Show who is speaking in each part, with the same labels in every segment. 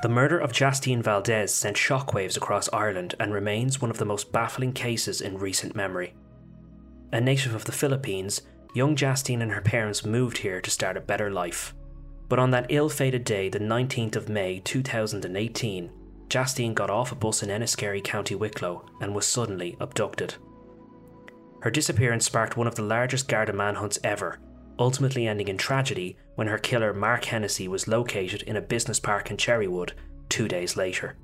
Speaker 1: The murder of Jastine Valdez sent shockwaves across Ireland and remains one of the most baffling cases in recent memory. A native of the Philippines, young Jastine and her parents moved here to start a better life. But on that ill fated day, the 19th of May 2018, Jastine got off a bus in Enniskerry, County Wicklow, and was suddenly abducted. Her disappearance sparked one of the largest Garda manhunts ever, ultimately ending in tragedy when her killer Mark Hennessy was located in a business park in Cherrywood two days later.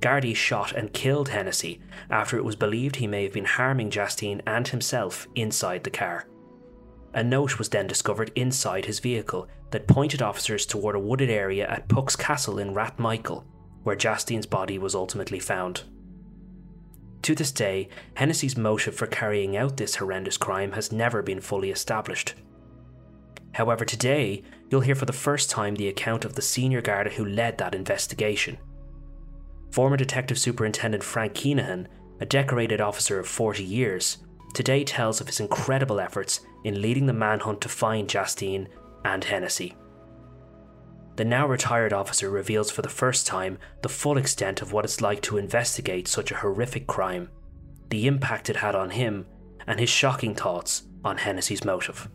Speaker 1: Gardaí shot and killed Hennessy after it was believed he may have been harming Jastine and himself inside the car. A note was then discovered inside his vehicle that pointed officers toward a wooded area at Puck's Castle in Rathmichael, where Jastine's body was ultimately found. To this day, Hennessy's motive for carrying out this horrendous crime has never been fully established. However, today, you'll hear for the first time the account of the senior Garda who led that investigation. Former Detective Superintendent Frank Keenaghan, a decorated officer of 40 years, today tells of his incredible efforts in leading the manhunt to find Jastine and Hennessy. The now retired officer reveals for the first time the full extent of what it's like to investigate such a horrific crime, the impact it had on him, and his shocking thoughts on Hennessy's motive.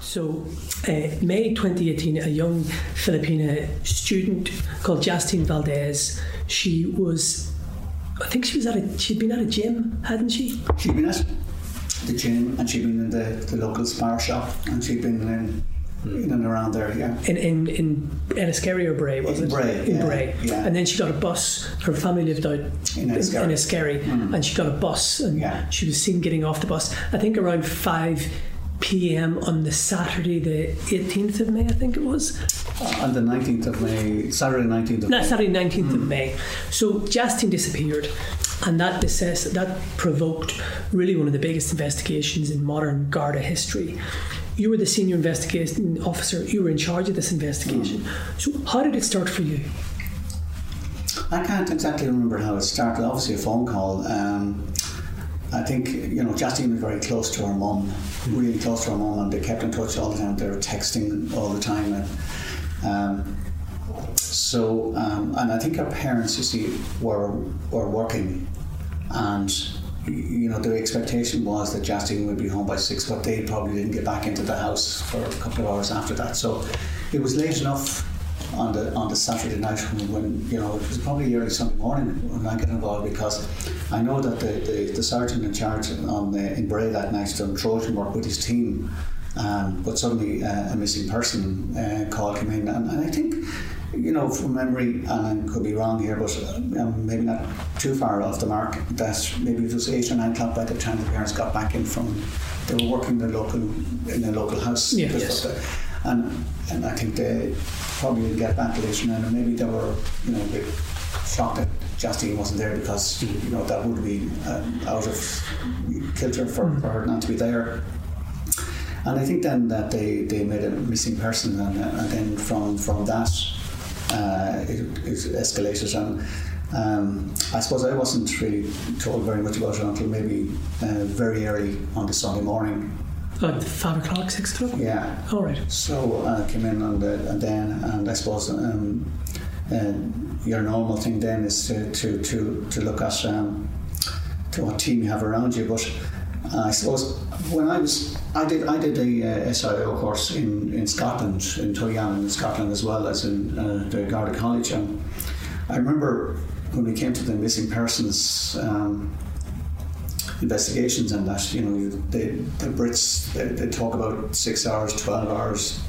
Speaker 2: So, uh, May 2018, a young Filipina student called Jastine Valdez, she was, I think she was at a, she'd been at a gym, hadn't she?
Speaker 3: She'd been at the gym and she'd been in the, the local spar shop and she'd been in Hmm. in and around there, yeah.
Speaker 2: In in in Enniskerry or Bray, was
Speaker 3: in
Speaker 2: it?
Speaker 3: Bray,
Speaker 2: in
Speaker 3: yeah,
Speaker 2: Bray.
Speaker 3: yeah.
Speaker 2: And then she got a bus. Her family lived out
Speaker 3: In Enniskerry.
Speaker 2: Enniskerry,
Speaker 3: Mm.
Speaker 2: and she got a bus, and
Speaker 3: Yeah.
Speaker 2: she was seen getting off the bus. I think around five p.m. on the Saturday, the eighteenth of May. I think it was.
Speaker 3: On the 19th of May, Saturday 19th of
Speaker 2: No,
Speaker 3: May.
Speaker 2: Saturday, nineteenth of hmm. May. So Jastine disappeared, and that necess- that provoked really one of the biggest investigations in modern Garda history. You were the senior investigation officer. You were in charge of this investigation. So how did it start for you?
Speaker 3: I can't exactly remember how it started. Obviously, a phone call. Um, I think you know Jastine was very close to her mum, really close to her mum, and they kept in touch all the time. They were texting all the time, and um, so um, and I think her parents, you see, were were working, and you know the expectation was that Jastine would be home by six, but they probably didn't get back into the house for a couple of hours after that. So it was late enough on the on the Saturday night when, when you know it was probably early Sunday morning when I got involved because I know that the, the, the sergeant in charge on the, in Bray that night done Trojan work with his team, um, but suddenly uh, a missing person uh, call came in, and, and I think. You know, from memory, and I could be wrong here, but um, maybe not too far off the mark. That maybe it was eight or nine o'clock by the time the parents got back in from. They were working in the local in a local house.
Speaker 2: Yeah. Yes.
Speaker 3: And and I think they probably didn't get back later on, and maybe they were, you know, a bit shocked that Jastine wasn't there because, you know, that would be um, out of kilter for, for her not to be there. And I think then that they, they made a missing person, and, uh, and then from from that, uh, it, it escalated. And um, I suppose I wasn't really told very much about it until maybe uh, very early on the Sunday morning.
Speaker 2: Like five o'clock, six o'clock.
Speaker 3: Yeah,
Speaker 2: All right.
Speaker 3: so I came in on the, and then, and I suppose um, uh, your normal thing then is to, to, to, to look at um, to what team you have around you. But uh, I suppose when I was, I did I did a uh, SIO course in, in Scotland, in Tulliallan in Scotland as well as in uh, the Garda College, and I remember when we came to the missing persons. Um, investigations and that you know they, the Brits they, they talk about six hours 12 hours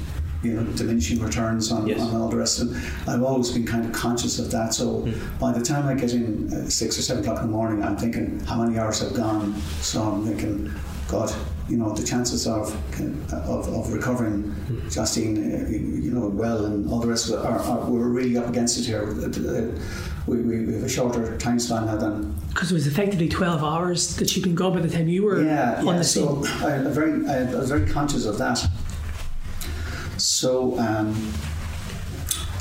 Speaker 3: you know diminishing returns on,
Speaker 1: Yes.
Speaker 3: on all the rest and I've always been kind of conscious of that so by the time I get in uh, six or seven o'clock in the morning I'm thinking how many hours have gone so I'm thinking God you know the chances of of, of recovering Jastine uh, you know well and all the rest of it are, are we're really up against it here we, we, we have a shorter time span now than
Speaker 2: Because it was effectively 12 hours that she'd been gone by the time you were
Speaker 3: yeah,
Speaker 2: on
Speaker 3: yeah.
Speaker 2: the scene.
Speaker 3: So I, I very, I, I was very conscious of that. So um,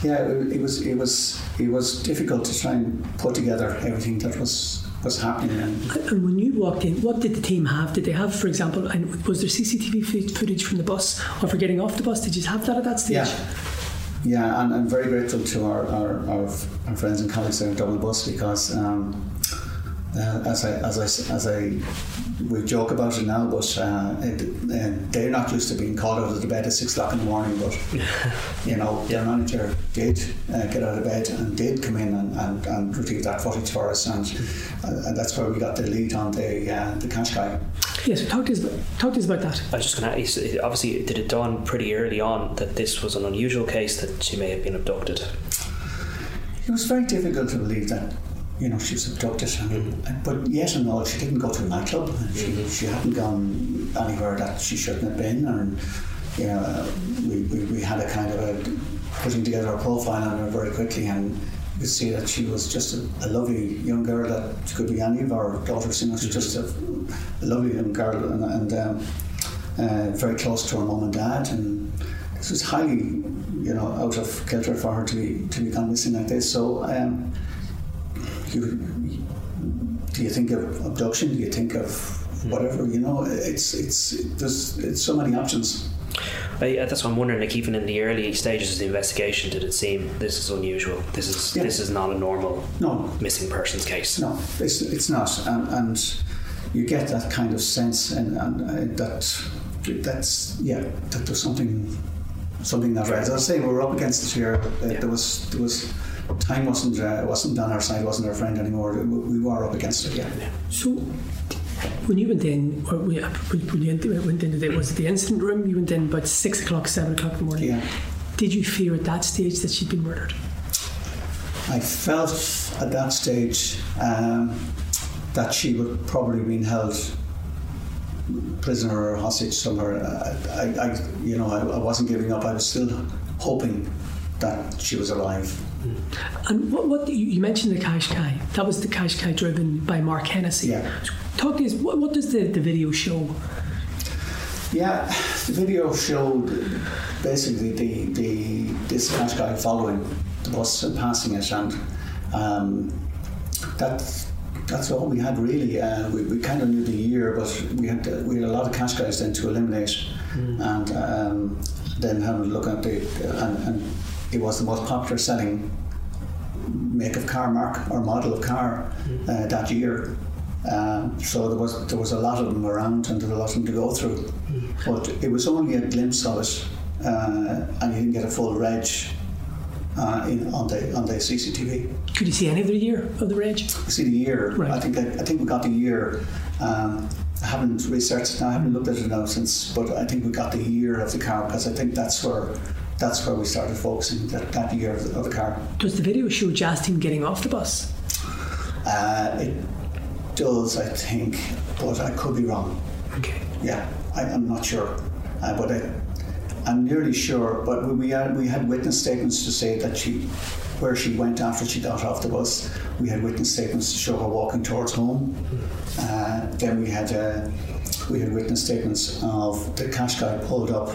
Speaker 3: yeah, it, it was, it was, it was difficult to try and put together everything that was was happening. And
Speaker 2: And when you walked in, what did the team have? Did they have, for example, and was there CCTV footage from the bus or for getting off the bus? Did you have that at that stage?
Speaker 3: Yeah. Yeah, and I'm very grateful to our, our, our, our friends and colleagues there at Dublin Bus because um, uh, as I as I as I we joke about it now, but uh, it, uh, they're not used to being called out of the bed at six o'clock in the morning. But you know, their manager did uh, get out of bed and did come in and, and, and retrieve that footage for us, and, uh, and that's where we got the lead on the uh, the Qashqai.
Speaker 2: Yes, yeah, so talk to us. About, talk to us about that.
Speaker 1: I was just going to ask. Obviously, did it dawn pretty early on that this was an unusual case that she may have been abducted?
Speaker 3: It was very difficult to believe that you know, she was abducted. Mm-hmm. But yes and all, she didn't go to a nightclub. She, mm-hmm. she hadn't gone anywhere that she shouldn't have been. And, you know, we, we, we had a kind of a putting together a profile on her very quickly and you could see that she was just a, a lovely young girl that could be any of our daughters, you know, she's just a, a, lovely young girl and, and um, uh, very close to her mum and dad. And this was highly, you know, out of kilter for her to be to become missing like this. So um, you, do you think of abduction? Do you think of whatever? You know, it's it's there's it's so many options.
Speaker 1: I, uh, that's what I'm wondering. Like even in the early stages of the investigation, did it seem this is unusual? This is yeah. this is not a normal
Speaker 3: no
Speaker 1: missing persons case.
Speaker 3: No, it's it's not, and, and you get that kind of sense, and, and uh, that that's yeah, that there's something something not right. As I say, we're up against it here. Uh, yeah. There was there was time wasn't uh, wasn't on our side, wasn't our friend anymore. We, were up against it. Yeah.
Speaker 2: So when you went in, or when you went into the, was it the incident room? You went in about six o'clock, seven o'clock in the morning.
Speaker 3: Yeah.
Speaker 2: Did you fear at that stage that she'd been murdered?
Speaker 3: I felt at that stage um, that she would probably been held prisoner or hostage somewhere. I, I, you know, I, I wasn't giving up. I was still hoping that she was alive.
Speaker 2: And what, what you mentioned the Qashqai, that was the Qashqai driven by Mark Hennessy.
Speaker 3: Yeah.
Speaker 2: Talk to us, what, what does the, the video show?
Speaker 3: Yeah, the video showed basically the, the this Qashqai following the bus and passing it, and um, that that's all we had really. Uh, we, we kind of knew the year, but we had uh, we had a lot of Qashqais then to eliminate, mm. and um, then having a look at the and, and it was the most popular selling make of car mark or model of car uh, that year. Um, so there was there was a lot of them around and there was a lot of them to go through. But it was only a glimpse of it, uh, and you didn't get a full reg uh, in, on the on the CCTV.
Speaker 2: Could you see any of the year of the reg?
Speaker 3: See the year. Right. I think I, I think we got the year. Um, I haven't researched it now. I haven't looked at it now since, but I think we got the year of the car because I think that's where that's where we started focusing that, that year of the, of the car.
Speaker 2: Does the video show Jastine getting off the bus?
Speaker 3: Uh, it does, I think, but I could be wrong.
Speaker 2: Okay.
Speaker 3: Yeah, I, am not sure, uh, but I, I'm nearly sure. But we had we had witness statements to say that she, where she went after she got off the bus, we had witness statements to show her walking towards home. Uh, then we had uh, we had witness statements of the Qashqai pulled up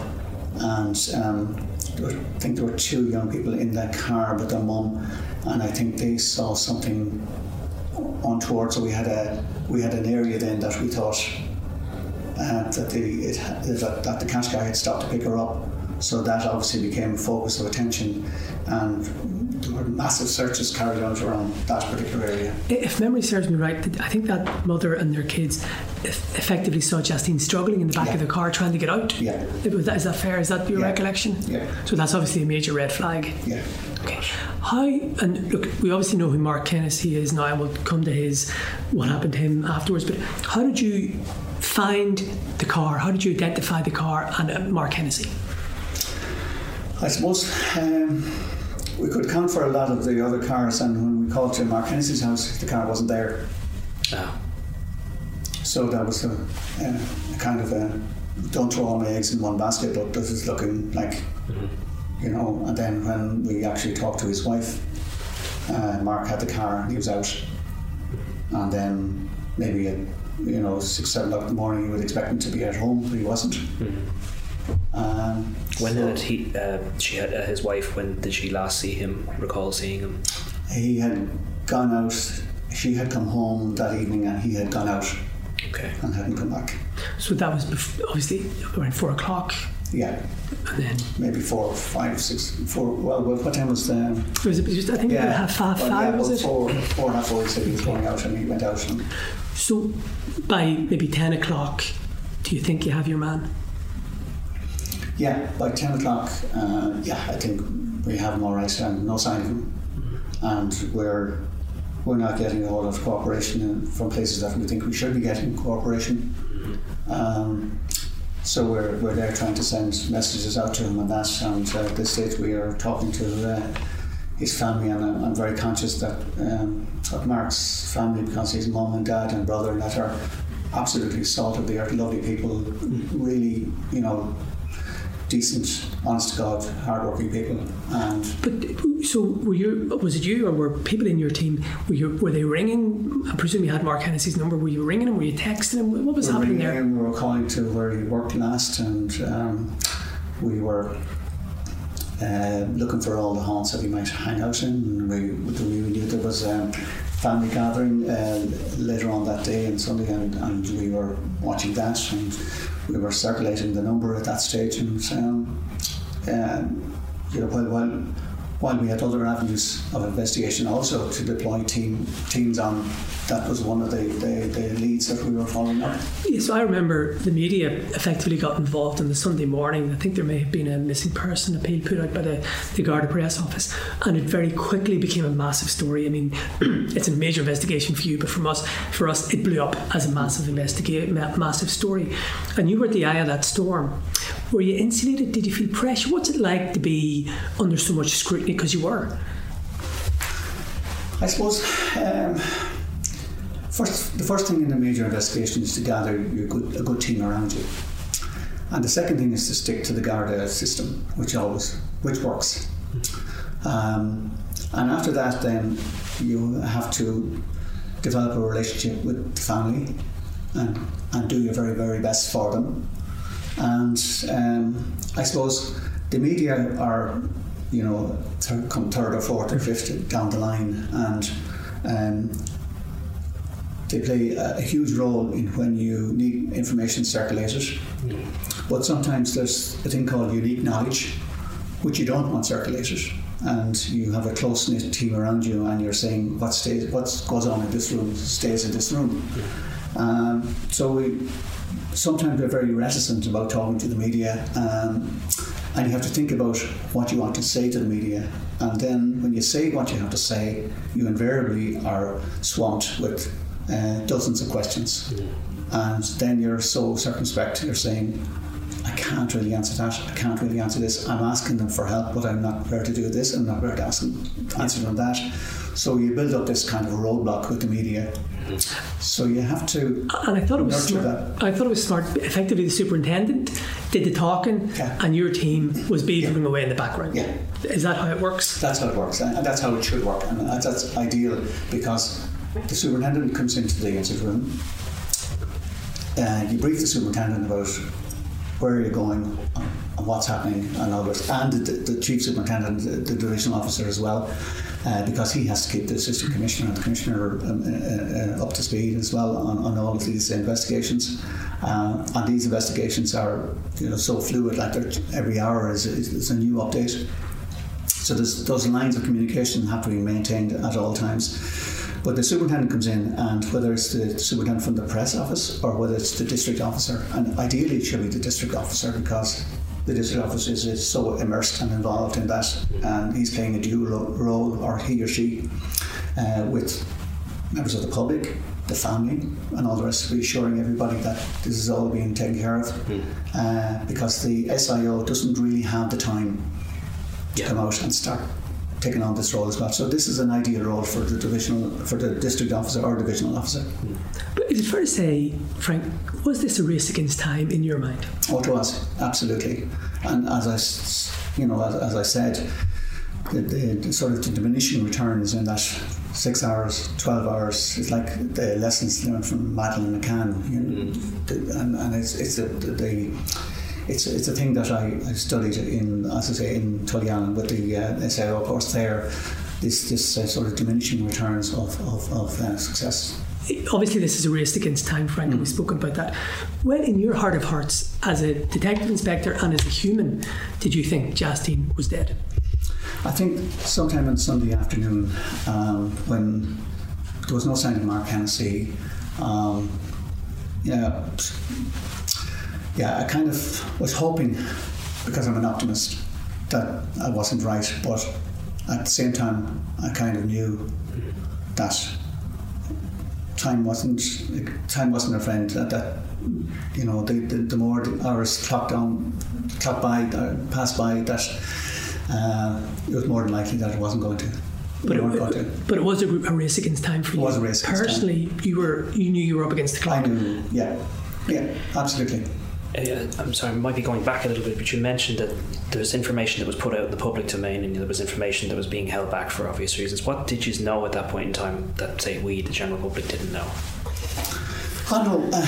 Speaker 3: and um, I think there were two young people in that car with their mum, and I think they saw something untoward. So we had a we had an area then that we thought uh, that the it, that, that the Qashqai had stopped to pick her up. So that obviously became a focus of attention, and massive searches carried out around that particular area.
Speaker 2: If memory serves me right, I think that mother and their kids effectively saw Jastine struggling in the back
Speaker 3: yeah.
Speaker 2: of the car trying to get out.
Speaker 3: Yeah.
Speaker 2: Is that fair? Is that your
Speaker 3: yeah.
Speaker 2: recollection?
Speaker 3: Yeah.
Speaker 2: So that's obviously a major red flag.
Speaker 3: Yeah.
Speaker 2: Okay. How and look, we obviously know who Mark Hennessy is now, and we'll come to his what happened to him afterwards. But how did you find the car? How did you identify the car and uh, Mark Hennessy?
Speaker 3: I suppose um, we could count for a lot of the other cars, and when we called to Mark Hennessy's house, the car wasn't there.
Speaker 1: Oh.
Speaker 3: So that was a, a, kind of a don't throw all my eggs in one basket, but this is looking like, mm-hmm. you know. And then when we actually talked to his wife, uh, Mark had the car, he was out, and then maybe at you know six seven o'clock in the morning, you would expect him to be at home, but he wasn't. Mm-hmm.
Speaker 1: Um, when so did he? Uh, she had uh, his wife. When did she last see him? Recall seeing him?
Speaker 3: He had gone out. She had come home that evening, and he had gone out.
Speaker 1: Okay.
Speaker 3: And hadn't come back.
Speaker 2: So that was before, obviously around four o'clock.
Speaker 3: Yeah,
Speaker 2: And then
Speaker 3: maybe four, five, six, four. Well, well what time was the?
Speaker 2: was it just I think
Speaker 3: Yeah,
Speaker 2: about half five,
Speaker 3: well,
Speaker 2: five
Speaker 3: yeah,
Speaker 2: was
Speaker 3: about
Speaker 2: it?
Speaker 3: Four, four and a half, four. He said he was going out, and he went out. And
Speaker 2: So by maybe ten o'clock, do you think you have your man?
Speaker 3: Yeah, by ten o'clock, uh, yeah, I think we have him all right, and no sign of him, and we're we're not getting a lot of cooperation from places that we think we should be getting cooperation. Um, so we're, we're there trying to send messages out to him and that, and uh, at this stage we are talking to uh, his family, and I'm, I'm very conscious that um, of Mark's family because his mum and dad and brother and that are absolutely salt of the earth, lovely people, really, you know, decent, honest to God, hardworking people, and
Speaker 2: But so were you? Was it you or were people in your team? Were you? Were they ringing? I presume you had Mark Hennessy's number. Were you ringing him? Were you texting him? What was
Speaker 3: we were
Speaker 2: happening there?
Speaker 3: him, we were calling to where he worked last, and um, we were uh, looking for all the haunts that he might hang out in. And we, we knew there was a family gathering uh, later on that day and Sunday, and, and we were watching that, and we were circulating the number at that stage, and um, um, you know, while, while while we had other avenues of investigation also to deploy team teams on, that was one of the, the, the leads that we were following up.
Speaker 2: Yeah, so I remember the media effectively got involved on the Sunday morning. I think there may have been a missing person appeal put out by the, the Garda Press Office, and it very quickly became a massive story. I mean, it's a major investigation for you, but from us, for us, it blew up as a massive investigate, ma- massive story. And you were at the eye of that storm. Were you insulated? Did you feel pressure? What's it like to be under so much scrutiny? Because you were.
Speaker 3: I suppose um, first, the first thing in a major investigation is to gather good, a good team around you, and the second thing is to stick to the Garda system, which always which works. Um, and after that, then you have to develop a relationship with the family and, and do your very very best for them. And um, I suppose the media are you know, th- come third or fourth or fifth down the line, and um, they play a, a huge role in when you need information circulated. But sometimes there's a thing called unique knowledge, which you don't want circulated, and you have a close knit team around you, and you're saying what stays, what goes on in this room stays in this room. Um, so we sometimes they're very reticent about talking to the media. Um, and you have to think about what you want to say to the media. And then when you say what you have to say, you invariably are swamped with uh, dozens of questions. And then you're so circumspect, you're saying, I can't really answer that, I can't really answer this. I'm asking them for help, but I'm not prepared to do this, I'm not prepared to ask them, answer them that. So you build up this kind of roadblock with the media. So you have to
Speaker 2: And I thought it was smart. I thought it was smart. Effectively, the superintendent did the talking,
Speaker 3: Yeah.
Speaker 2: and your team was beavering away in the background.
Speaker 3: Yeah.
Speaker 2: Is that how it works?
Speaker 3: That's how it works, and that's how it should work, and that's, that's ideal because the superintendent comes into the exit room. and you brief the superintendent about where you're going what's happening and all this, and the, the chief superintendent, the, the divisional officer as well, uh, because he has to keep the assistant commissioner and the commissioner um, uh, uh, up to speed as well on, on all of these investigations. Uh, and these investigations are, you know, so fluid. Like every hour is, is, is a new update. So those lines of communication have to be maintained at all times. But the superintendent comes in, and whether it's the superintendent from the press office or whether it's the district officer, and ideally it should be the district officer because the district officer is, is so immersed and involved in that, and he's playing a dual role, or he or she, uh, with members of the public, the family, and all the rest, reassuring everybody that this is all being taken care of. Uh, because the SIO doesn't really have the time to come out and start taking on this role as well. So this is an ideal role for the divisional, for the district officer or divisional officer.
Speaker 2: But is it fair to say, Frank, was this a race against time in your mind?
Speaker 3: Oh, it was absolutely. And as I, s- you know, as, as I said, the, the, the sort of the diminishing returns in that six hours, twelve hours is like the lessons learned from Madeleine McCann, you know, mm. the- and, and it's it's a, the, the it's it's a thing that I, I studied in, as I say, in Tulliallan with the uh, SIO course there. This this uh, sort of diminishing returns of of, of uh, success.
Speaker 2: obviously this is a race against time, Frank, we've spoken about that. When, in your heart of hearts, as a detective inspector and as a human, did you think Jastine was dead?
Speaker 3: I think sometime on Sunday afternoon, um, when there was no sign of Mark Hennessy, um, yeah, yeah, I kind of was hoping, because I'm an optimist, that I wasn't right, but at the same time, I kind of knew that time wasn't time wasn't a friend. That, that you know, the, the, the more the hours clocked down, clocked by, uh, passed by, that uh, it was more than likely that it wasn't going to.
Speaker 2: But it, but it was a, a, race against time for you.
Speaker 3: It was a race
Speaker 2: Personally,
Speaker 3: time.
Speaker 2: you were you knew you were up against the clock.
Speaker 3: I knew, yeah, yeah, absolutely.
Speaker 1: Uh, I'm sorry, I might be going back a little bit, but you mentioned that there was information that was put out in the public domain and there was information that was being held back for obvious reasons. What did you know at that point in time that, say, we, the general public, didn't know?
Speaker 3: I know. Uh,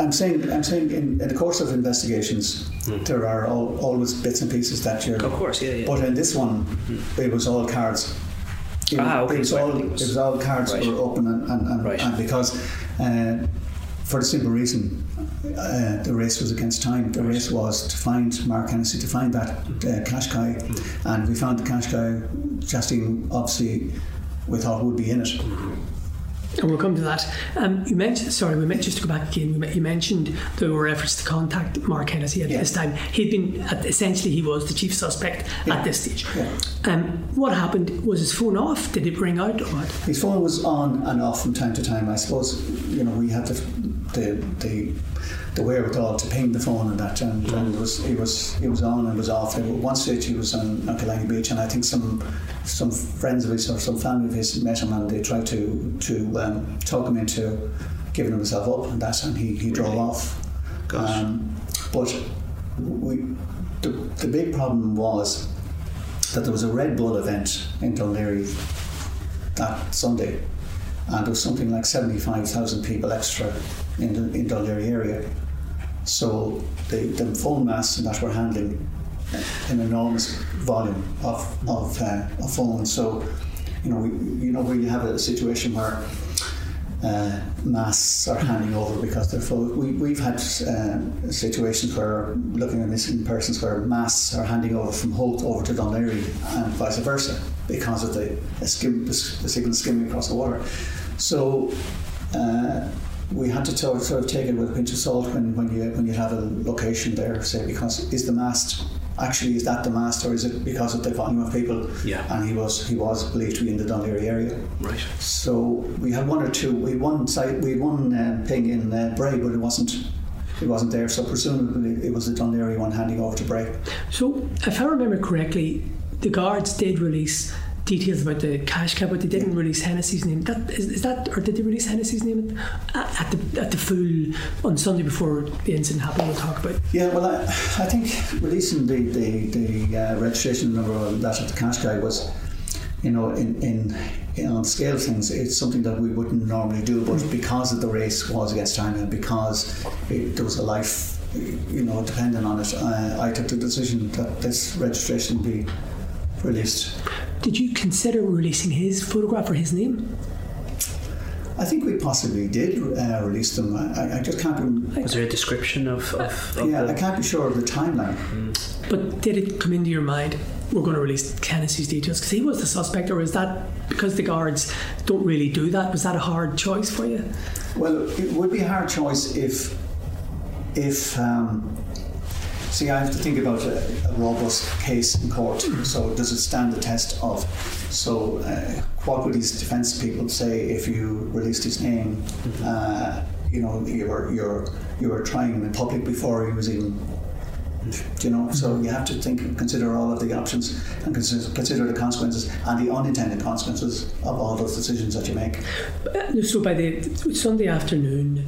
Speaker 3: I'm saying. I'm saying. In, in the course of investigations, mm. there are all, always bits and pieces that you're.
Speaker 1: Of course, yeah. yeah.
Speaker 3: But in this one, mm. it was all cards.
Speaker 1: You ah, okay.
Speaker 3: It was, all, it was all cards right. were open, and and, and,
Speaker 1: right.
Speaker 3: and because, uh, for the simple reason, uh, the race was against time. The race was to find Mark Hennessy, to find that uh, Qashqai, mm. and we found the Qashqai. Jastine obviously we thought would be in it.
Speaker 2: And we'll come to that. Um, you mentioned, sorry, we meant just to go back again. You mentioned there were efforts to contact Mark Hennessy at yeah. this time. He'd been essentially he was the chief suspect yeah. at this stage.
Speaker 3: Yeah.
Speaker 2: Um, what happened? Was his phone off? Did it ring out or what?
Speaker 3: His phone was on and off from time to time. I suppose you know we had the the, the the wherewithal to ping the phone and that, and, and it was it was it was on and was off. At one stage he was on, on Killiney Beach, and I think some some friends of his or some family of his met him, and they tried to to um, talk him into giving himself up, and that, and he, he drove really? off.
Speaker 1: Um,
Speaker 3: but we the, the big problem was that there was a Red Bull event in Laoghaire that Sunday, and there was something like seventy five thousand people extra in the in Dún area. So the, the phone masts that were handling an enormous volume of of, uh, of phones. So you know, we, you know where you have a situation where uh, masts are handing over because they're full. We, we've had uh, situations where looking at missing persons where masts are handing over from Howth over to Laoghaire and vice versa because of the, skim, the signal skimming across the water. So uh, we had to sort of take it with a pinch of salt when, when you when you have a location there, say because is the mast actually is that the mast or is it because of the volume of people?
Speaker 1: Yeah.
Speaker 3: And he was he was believed to be in the Dún Laoghaire area.
Speaker 1: Right.
Speaker 3: So we had one or two. We had one site. We had one uh, ping in uh, Bray, but it wasn't. It wasn't there, so presumably it was the Dún Laoghaire one handing over to Bray.
Speaker 2: So, if I remember correctly, the guards did release details about the Qashqai, but they didn't release Hennessy's name. That is, is that, or did they release Hennessy's name at, at the at the full on Sunday before the incident happened? We'll talk about.
Speaker 3: Yeah, well, I, I think releasing the the, the uh, registration number of that of the Qashqai was, you know, in in. on scale of things, it's something that we wouldn't normally do, but mm-hmm. because of the race was against China, because it, there was a life you know, dependent on it, uh, I took the decision that this registration be released.
Speaker 2: Did you consider releasing his photograph or his name?
Speaker 3: I think we possibly did uh, release them. I, I, just can't. Remember.
Speaker 1: Was there a description of? of,
Speaker 3: of yeah, the... I can't be sure of the timeline. Mm.
Speaker 2: But did it come into your mind? We're going to release Hennessy's details because he was the suspect, or is that because the guards don't really do that? Was that a hard choice for you?
Speaker 3: Well, it would be a hard choice if, if um, See, I have to think about a, a robust case in court. So, does it stand the test of? So, uh, what would these defence people say if you released his name? Uh, you know, you were you're you were trying him in public before he was even you know so you have to think and consider all of the options and consider, consider the consequences and the unintended consequences of all those decisions that you make
Speaker 2: uh, so by the sunday afternoon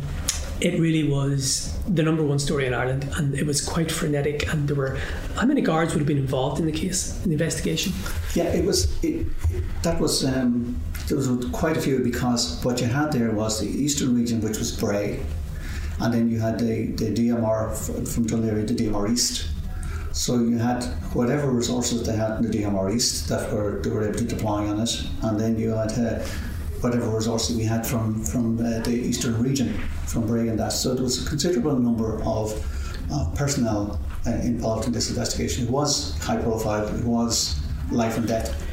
Speaker 2: it really was the number one story in Ireland, and it was quite frenetic. And there were how many guards would have been involved in the case, in the investigation?
Speaker 3: Yeah, it was. It, that was um, there was quite a few because what you had there was the eastern region, which was Bray, and then you had the, the DMR from Laoghaire, the DMR East. So you had whatever resources they had in the DMR East that were they were able to deploy on it, and then you had. Uh, whatever resources we had from from uh, the eastern region, from and that. So there was a considerable number of, of personnel uh, involved in this investigation. It was high profile. It was life and death.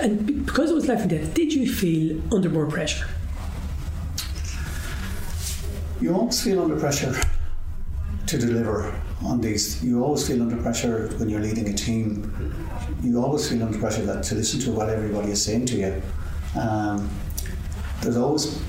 Speaker 2: And because it was life and death, did you feel under more pressure?
Speaker 3: You always feel under pressure to deliver on these. You always feel under pressure when you're leading a team. You always feel under pressure that to listen to what everybody is saying to you. Um, there's always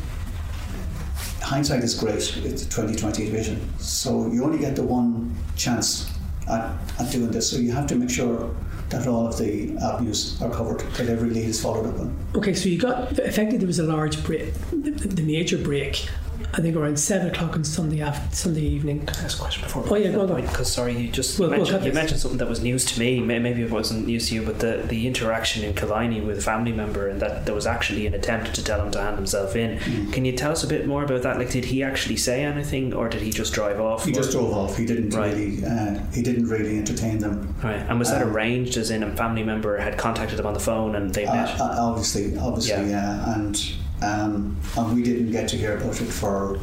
Speaker 3: hindsight is great. It's a 2020 vision, so you only get the one chance at, at doing this. So you have to make sure that all of the avenues are covered, that every lead is followed up on.
Speaker 2: Okay, so you got effectively there was a large break, the, the major break I think around seven o'clock on Sunday after Sunday evening.
Speaker 1: Can I ask a question before?
Speaker 2: Oh yeah, go on.
Speaker 1: Because sorry, you just
Speaker 2: Well,
Speaker 1: you,
Speaker 2: well,
Speaker 1: mentioned,
Speaker 2: cut
Speaker 1: you mentioned something that was news to me. May- Maybe it wasn't news to you, but the the interaction in Killiney with a family member, and that there was actually an attempt to tell him to hand himself in.
Speaker 3: Mm.
Speaker 1: Can you tell us a bit more about that? Like, did he actually say anything, or did he just drive off?
Speaker 3: He
Speaker 1: or-
Speaker 3: just drove off. He didn't
Speaker 1: Right.
Speaker 3: really. Uh, he didn't really entertain them.
Speaker 1: Right, and was that
Speaker 3: Um,
Speaker 1: arranged? As in, a family member had contacted him on the phone, and they
Speaker 3: Uh,
Speaker 1: met.
Speaker 3: uh, obviously, obviously, yeah. And um, and we didn't get to hear about it for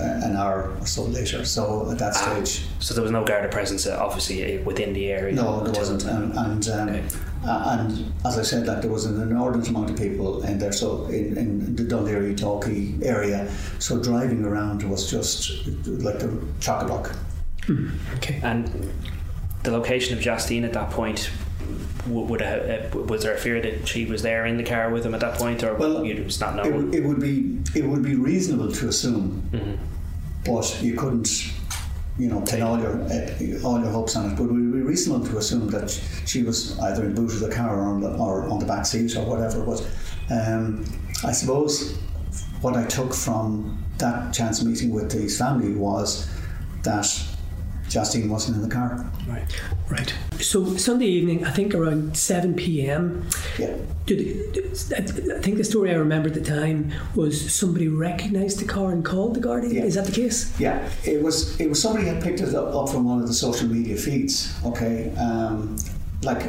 Speaker 3: uh, an hour or so later. So at that
Speaker 1: Ah.
Speaker 3: stage,
Speaker 1: so there was no Garda presence, uh, obviously, uh, within the area.
Speaker 3: no, there wasn't. And and, um,
Speaker 1: Okay.
Speaker 3: uh, and as I said, that there was an inordinate amount of people in there. So in, in the Dún Laoghaire area, so driving around was just like the chock a block.
Speaker 2: Okay.
Speaker 1: And the location of Jastine at that point, w- would have, uh, was there a fear that she was there in the car with him at that point, or
Speaker 3: Well,
Speaker 1: you just not
Speaker 3: It
Speaker 1: know?
Speaker 3: would, it would be it would be reasonable to assume,
Speaker 1: Mhm.
Speaker 3: but you couldn't, you know, pin all your uh, all your hopes on it. But it would be reasonable to assume that she was either in the boot of the car or on the, or on the back seat or whatever. But um, I suppose what I took from that chance meeting with his family was that Jastine wasn't in the car.
Speaker 1: Right.
Speaker 2: Right. So Sunday evening, I think around seven p.m.
Speaker 3: Yeah.
Speaker 2: I think the story I remember at the time was somebody recognised the car and called the Guardian.
Speaker 3: Yeah.
Speaker 2: Is that the case?
Speaker 3: Yeah, it was. It was somebody had picked it up, up from one of the social media feeds. Okay, um, like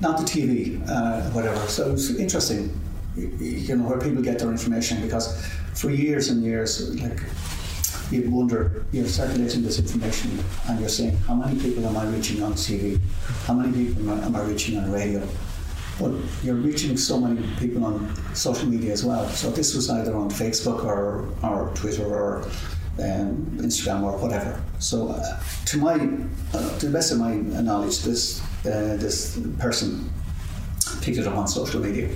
Speaker 3: not the TV, uh, whatever. So it was interesting, you know, where people get their information because for years and years, like you wonder, you're circulating this information and you're saying, how many people am I reaching on TV? How many people am I, reaching on radio? But you're reaching so many people on social media as well. So this was either on Facebook or, or Twitter or um, Instagram or whatever. So uh, to my, uh, to the best of my knowledge, this uh, this person picked it up on social media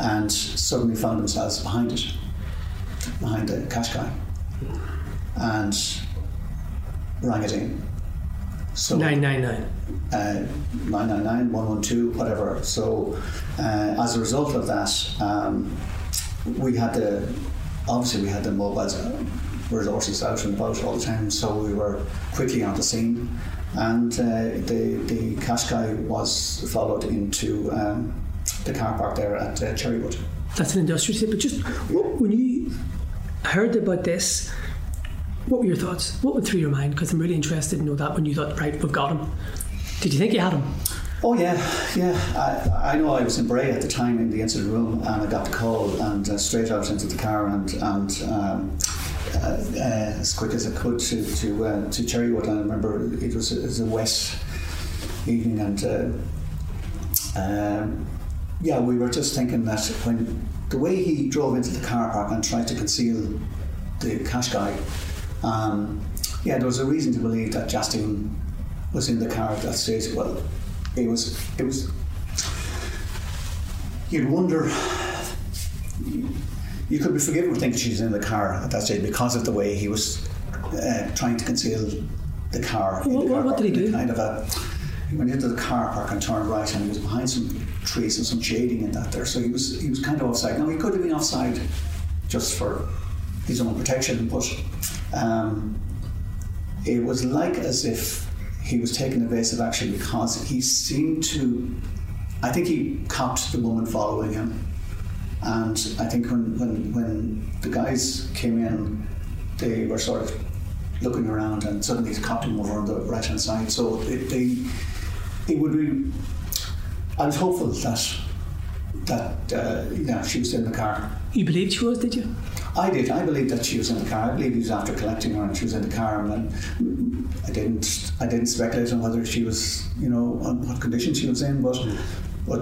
Speaker 3: and suddenly found themselves behind it, behind the Qashqai, and rang it in. So
Speaker 2: Nine nine nine.
Speaker 3: uh, 999, 112, whatever. So, uh, as a result of that, um, we had the obviously we had the mobile resources out and about all the time, so we were quickly on the scene. And uh, the the Qashqai was followed into um, the car park there at uh, Cherrywood.
Speaker 2: That's an industrial estate. But just when you heard about this, what were your thoughts? What went through your mind? Because I'm really interested to know that when you thought, right, we've got him. Did you think you had him?
Speaker 3: Oh yeah, yeah. I, I know I was in Bray at the time in the incident room, and I got the call and uh, straight out into the car and and um, uh, uh, as quick as I could to to uh, to Cherrywood. And I remember it was a, it was a wet evening, and uh, um, yeah, we were just thinking that when the way he drove into the car park and tried to conceal the Qashqai, um, yeah, there was a reason to believe that Jastine was in the car at that stage. Well, it was it was. You'd wonder. You could be forgiven for thinking she's in the car at that stage because of the way he was uh, trying to conceal the car. in the
Speaker 2: What-
Speaker 3: car
Speaker 2: what did he do?
Speaker 3: Kind of a. He went into the car park and turned right, and he was behind some trees and some shading in that there. So he was he was kind of offside. Now he could have been offside just for his own protection, but um, it was like as if he was taking evasive action because he seemed to. I think he copped the woman following him, and I think when when when the guys came in, they were sort of looking around, and suddenly he copped him over on the right hand side. So it, they, it would be. I was hopeful that that uh, you know she was in the car
Speaker 2: You believed she was, did you?
Speaker 3: I did. I believed that she was in the car. I believe he was after collecting her, and she was in the car. And I didn't. I didn't speculate on whether she was, you know, on what condition she was in. But, but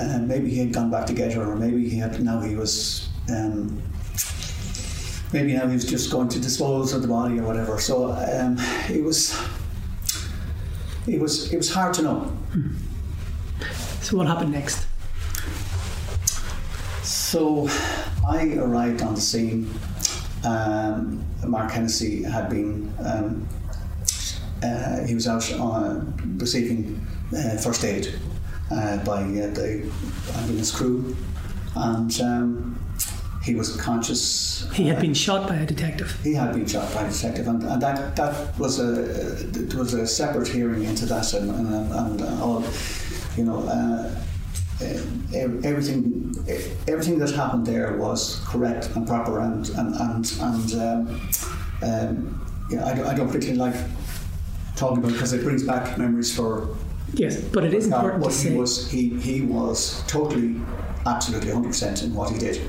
Speaker 3: uh, maybe he had gone back to get her, or maybe he had. Now he was. Um, maybe now he was just going to dispose of the body or whatever. So um, it was. It was. It was hard to know.
Speaker 2: So what happened next?
Speaker 3: So I arrived on the scene. Um, Mark Hennessy had been, um, uh, he was out on receiving uh, first aid uh, by uh, the ambulance crew, and um, he was conscious.
Speaker 2: He had been shot by a detective.
Speaker 3: He had been shot by a detective, and, and that that was a was a separate hearing into that, and and, and all, you know. Uh, everything everything that happened there was correct and proper and and and, and um, um, yeah, I, don't, I don't particularly like talking about it because it brings back memories for
Speaker 2: yes but it is important
Speaker 3: but
Speaker 2: to
Speaker 3: he
Speaker 2: say
Speaker 3: was he, he was totally absolutely 100% in what he did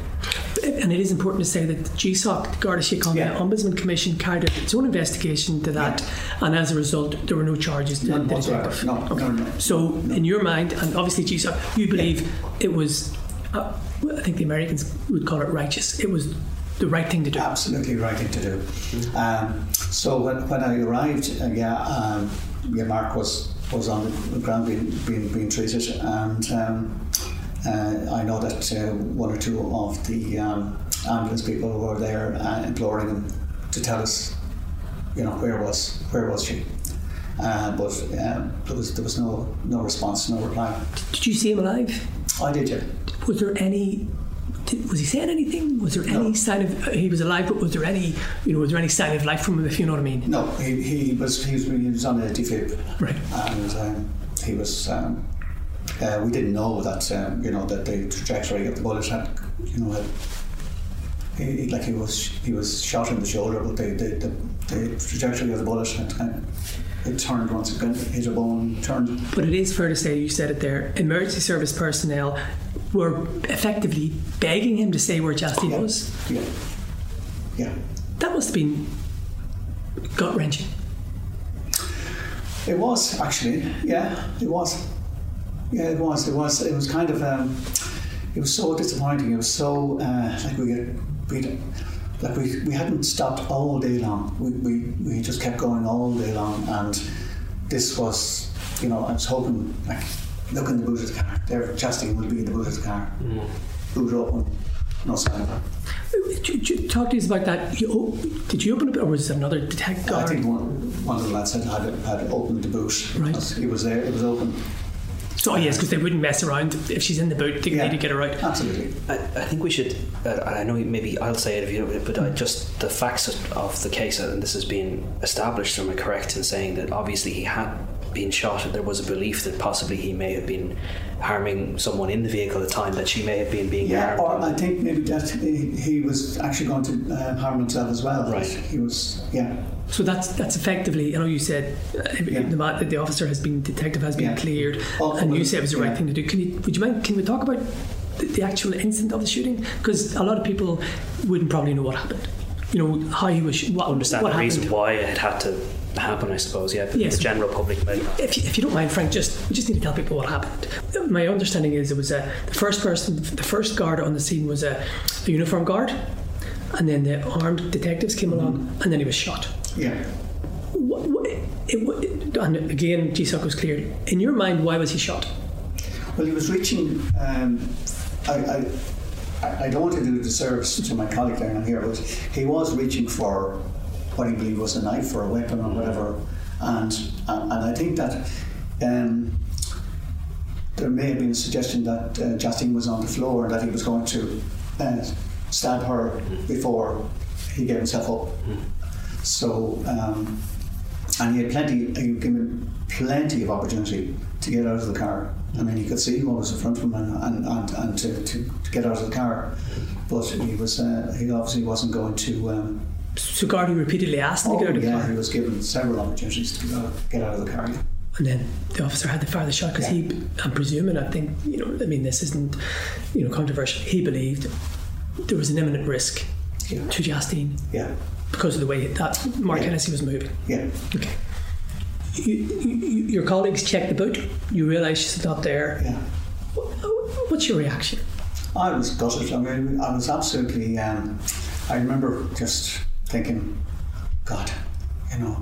Speaker 2: and it is important to say that the GSOC, the Garda Síochána
Speaker 3: Yeah.
Speaker 2: Ombudsman Commission, carried out its own investigation to that, and as a result, there were no charges
Speaker 3: None whatsoever. No, no, no.
Speaker 2: So, in your mind, and obviously GSOC, you believe it was, uh, I think the Americans would call it righteous. It was the right thing to do.
Speaker 3: absolutely right thing to do. Um, so when, when I arrived, uh, yeah, um, yeah, Mark was was on the ground being being, being treated, and um, I know that uh, one or two of the um, ambulance people were there uh, imploring him to tell us, you know, where was where was she. Uh, but um, there was there was no no response, no reply.
Speaker 2: Did you see him alive?
Speaker 3: I did, yeah.
Speaker 2: Was there any? Did, was he saying anything? Was there any
Speaker 3: No.
Speaker 2: sign of he was alive? But was there any, you know, was there any sign of life from him? If you know what I mean?
Speaker 3: No, he, he was he was he was on a defib.
Speaker 2: Right.
Speaker 3: and um, he was. Um, uh, we didn't know that um, you know that the trajectory of the bullet had you know had, he, like he was he was shot in the shoulder, but the the, the, the trajectory of the bullet had kind of, it turned once again, hit a bone, turned.
Speaker 2: But it is fair to say, you said it there, emergency service personnel were effectively begging him to say where Jastine
Speaker 3: Yeah.
Speaker 2: was.
Speaker 3: Yeah, yeah.
Speaker 2: That must have been gut wrenching.
Speaker 3: It was actually, yeah, it was. Yeah, it was. It was. It was kind of. Um, it was so disappointing. It was so uh, like we get we like we, we hadn't stopped all day long. We, we we just kept going all day long, and this was, you know, I was hoping like look in the boot of the car. There, Jastine will be in the boot of the car. Boot open, no sign of her.
Speaker 2: J- j- Talk to us about that. You, did you open it, or was it another detective?
Speaker 3: I think one, one of the lads had had, had opened the boot.
Speaker 2: Right.
Speaker 3: It was there. It was open.
Speaker 2: So oh, yes, because they wouldn't mess around if she's in the boot. They
Speaker 3: Yeah.
Speaker 2: need to get her out.
Speaker 3: Absolutely.
Speaker 1: I, I think we should. Uh, I know maybe I'll say it if you don't, but I just the facts of the case, and this has been established. Am I correct in saying that obviously he had been shot, and there was a belief that possibly he may have been harming someone in the vehicle at the time, that she may have been being
Speaker 3: Yeah,
Speaker 1: harmed.
Speaker 3: or I think maybe that he, he was actually going to uh, harm himself as well.
Speaker 1: Right.
Speaker 3: He was, yeah.
Speaker 2: So that's that's effectively. I know you said uh,
Speaker 3: Yeah.
Speaker 2: the, the officer has been detective has been
Speaker 3: Yeah.
Speaker 2: cleared, and you said it was the right
Speaker 3: yeah.
Speaker 2: thing to do. Can you would you mind? Can we talk about the, the actual incident of the shooting? Because a lot of people wouldn't probably know what happened. You know how he was. sh- What,
Speaker 1: understand
Speaker 2: what
Speaker 1: the reason why it had to happen, I suppose. Yeah, but
Speaker 2: Yes.
Speaker 1: the general public may not.
Speaker 2: If you, if you don't mind, Frank, just we just need to tell people what happened. My understanding is it was a, the first person, the first guard on the scene was uh, a, a uniformed guard, and then the armed detectives came along, mm-hmm. and then he was shot.
Speaker 3: Yeah.
Speaker 2: What, what, it, what, and again, GSOC was cleared. In your mind, why was he shot?
Speaker 3: Well, he was reaching. Um, I, I, I- I don't want to do a disservice to my colleague down here, but he was reaching for what he believed was a knife or a weapon or whatever, and and, and I think that. Um, there may have been a suggestion that uh, Jastine was on the floor and that he was going to uh, stab her before he gave himself up. So, um, and he had plenty, he was given plenty of opportunity to get out of the car. I mean, he could see what was in front of him and, and, and, and to, to, to get out of the car. But he was, uh, he obviously wasn't going to. Um,
Speaker 2: So Gardaí repeatedly asked
Speaker 3: oh,
Speaker 2: to get out of the
Speaker 3: yeah,
Speaker 2: car,
Speaker 3: he was given several opportunities to get out, get out of the car.
Speaker 2: and then the officer had to fire the shot because he, I'm presuming, I think, you know, I mean, this isn't, you know, controversial. He believed there was an imminent risk
Speaker 3: Yeah.
Speaker 2: to Jastine
Speaker 3: Yeah.
Speaker 2: because of the way that Mark
Speaker 3: Yeah.
Speaker 2: Hennessy was moving.
Speaker 3: Yeah.
Speaker 2: Okay. You, you, your colleagues check the boot. You realise she's not there.
Speaker 3: Yeah.
Speaker 2: What's your reaction?
Speaker 3: I was gutted. I mean, I was absolutely. Um, I remember just thinking, God, you know,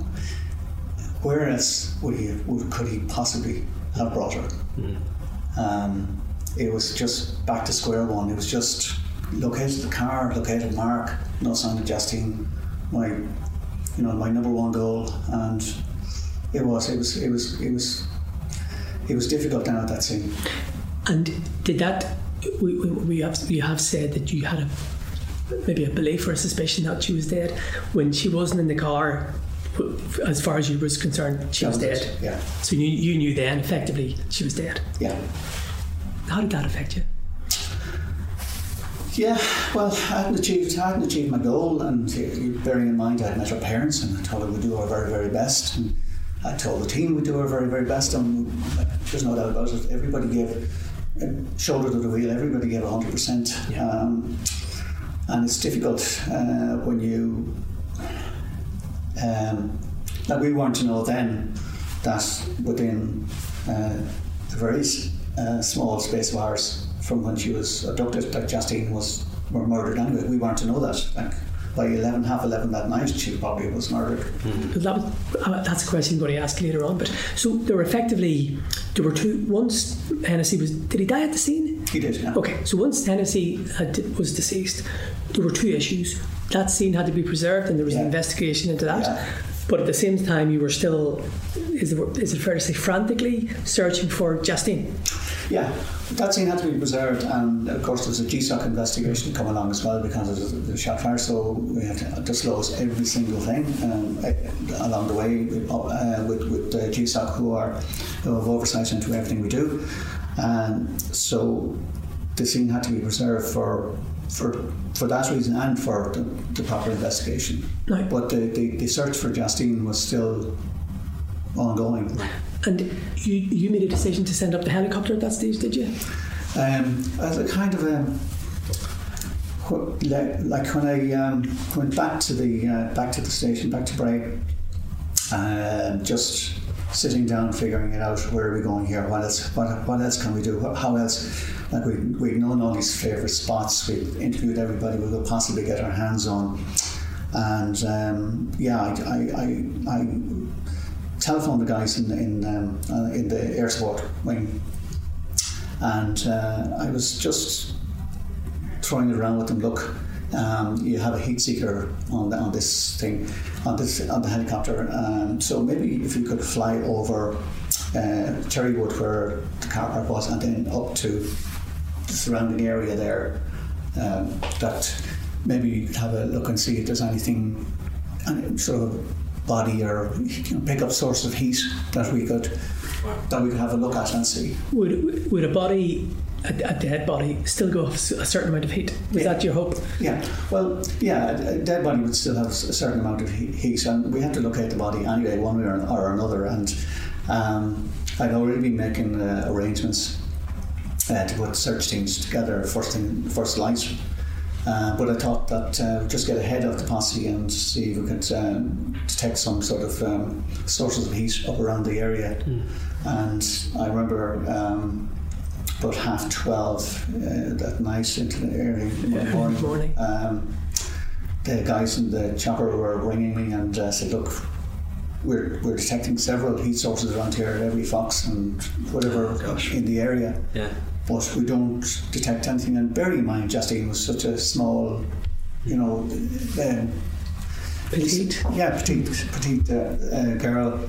Speaker 3: where else would he would, could he possibly have brought her? Um, it was just back to square one. It was just located the car, located Mark, no sign of Jastine. My, you know, my number one goal, and it was, it was, it was, it was, it was difficult down at that scene.
Speaker 2: And did that? We, we, we have you have said that you had a maybe a belief or a suspicion that she was dead when she wasn't in the car. As far as you was concerned, she was dead.
Speaker 3: Yeah,
Speaker 2: So you, you knew then effectively she was dead.
Speaker 3: yeah.
Speaker 2: How did that affect you?
Speaker 3: Yeah, well, I hadn't achieved, I hadn't achieved my goal, and bearing in mind I'd met her parents and I told her we'd do our very, very best, and I told the team we'd do our very, very best, and there's no doubt about it. Everybody gave uh, shoulder to the wheel. Everybody gave hundred percent,
Speaker 1: Yeah.
Speaker 3: um, and it's difficult uh, when you. Um, like we weren't to know then that within uh, a very uh, small space of hours from when she was abducted, that Jastine was were murdered anyway. We weren't to know that. Like by eleven, half eleven that night, she probably was murdered.
Speaker 2: That was, uh, that's a question I'm going to ask later on. But so there were effectively there were two. Once Hennessy was did he die at the scene?
Speaker 3: He did. Yeah.
Speaker 2: Okay, so once Hennessy had, was deceased, there were two issues. That scene had to be preserved, and there was an investigation into that.
Speaker 3: Yeah.
Speaker 2: But at the same time, you were still, is it, is it fair to say, frantically searching for Jastine?
Speaker 3: Yeah, that scene had to be preserved, and of course there's a GSOC investigation to come along as well because of the, shot fire. So we had to disclose every single thing um, eh, along the way uh, with with uh, GSOC who are who have oversight into everything we do, and so the scene had to be preserved for for for that reason and for the, the proper investigation.
Speaker 2: Right.
Speaker 3: But the, the, the search for Jastine was still ongoing.
Speaker 2: And you, you made a decision to send up the helicopter at that stage, did you?
Speaker 3: um, as a kind of a like, like when I um, went back to the uh, back to the station, back to Bray, uh, just sitting down, figuring it out. Where are we going here? What else? What, what else can we do? How else? Like we we'd known all these favourite spots. We interviewed everybody we could possibly get our hands on, and um, yeah, I, I, I, I telephoned the guys in in um, uh, in the air support wing and uh, I was just throwing it around with them. Look, um, you have a heat seeker on the, on this thing, on this on the helicopter. Um, so maybe if you could fly over uh, Cherrywood where the car park was, and then up to the surrounding area there, um, that maybe you could have a look and see if there's anything, any sort of body or you know, pick up source of heat that we could that we could have a look at and see.
Speaker 2: Would, would a body, a, a dead body, still go off a certain amount of heat? Was
Speaker 3: Yeah.
Speaker 2: that your hope?
Speaker 3: Yeah, well, yeah, a dead body would still have a certain amount of heat, and we had to locate the body anyway, one way or, or another. And um, I'd already been making uh, arrangements uh, to put search teams together first thing, first light. Uh, but I thought that uh, just get ahead of the posse and see if we could um, detect some sort of um, sources of heat up around the area. And I remember um, about half twelve uh, that night into the early
Speaker 2: Early
Speaker 3: morning.
Speaker 2: morning.
Speaker 3: Um, the guys in the chopper were ringing me and uh, said, "Look, we're, we're detecting several heat sources around here at every fox and whatever
Speaker 1: Oh,
Speaker 3: in the area."
Speaker 1: Yeah.
Speaker 3: but we don't detect anything. And bearing in mind, Jastine was such a small, you know, um,
Speaker 2: Petite.
Speaker 3: yeah, petite, petite uh, uh, girl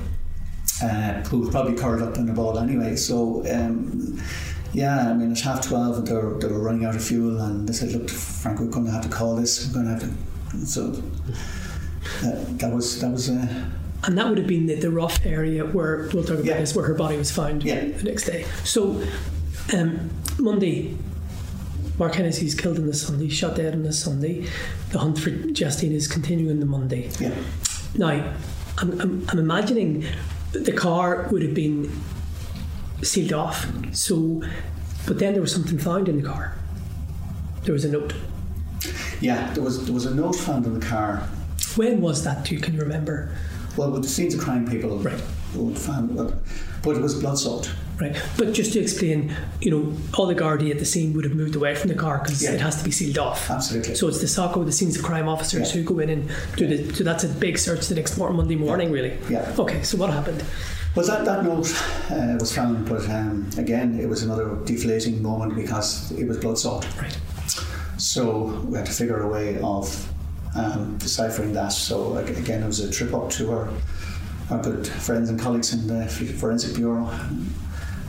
Speaker 3: uh, who was probably curled up in a ball anyway. So. Um, yeah, I mean it's half twelve and they were, they were running out of fuel and they said, "Look, Frank, we're going to have to call this. We're going to have to." So uh, that was that was uh,
Speaker 2: And that would have been the, the rough area where, we'll talk about
Speaker 3: Yeah.
Speaker 2: this, where her body was found
Speaker 3: Yeah.
Speaker 2: the next day. So, um, Monday, Mark Hennessy's killed on the Sunday, shot dead on the Sunday. The hunt for Jastine is continuing the Monday.
Speaker 3: yeah
Speaker 2: Now, I'm, I'm, I'm imagining that the car would have been sealed off. So, but then there was something found in the car. There was a note.
Speaker 3: Yeah, there was there was a note found in the car.
Speaker 2: When was that? Do you can you remember?
Speaker 3: Well, with the scenes of crime, people
Speaker 2: Right.
Speaker 3: would found, but, but it was blood soaked.
Speaker 2: Right, but just to explain, you know, all the Gardaí at the scene would have moved away from the car because
Speaker 3: Yeah.
Speaker 2: it has to be sealed off.
Speaker 3: Absolutely.
Speaker 2: So it's the SOCO, the scenes of crime officers
Speaker 3: Yeah.
Speaker 2: who go in and do the. So that's a big search the next morning, Monday morning, really.
Speaker 3: Yeah.
Speaker 2: Okay, so what happened?
Speaker 3: Well, that, that note uh, was found, but um, again, it was another deflating moment because it was blood soaked.
Speaker 2: Right.
Speaker 3: So we had to figure a way of um, deciphering that. So again, it was a trip up to our, our good friends and colleagues in the Forensic Bureau.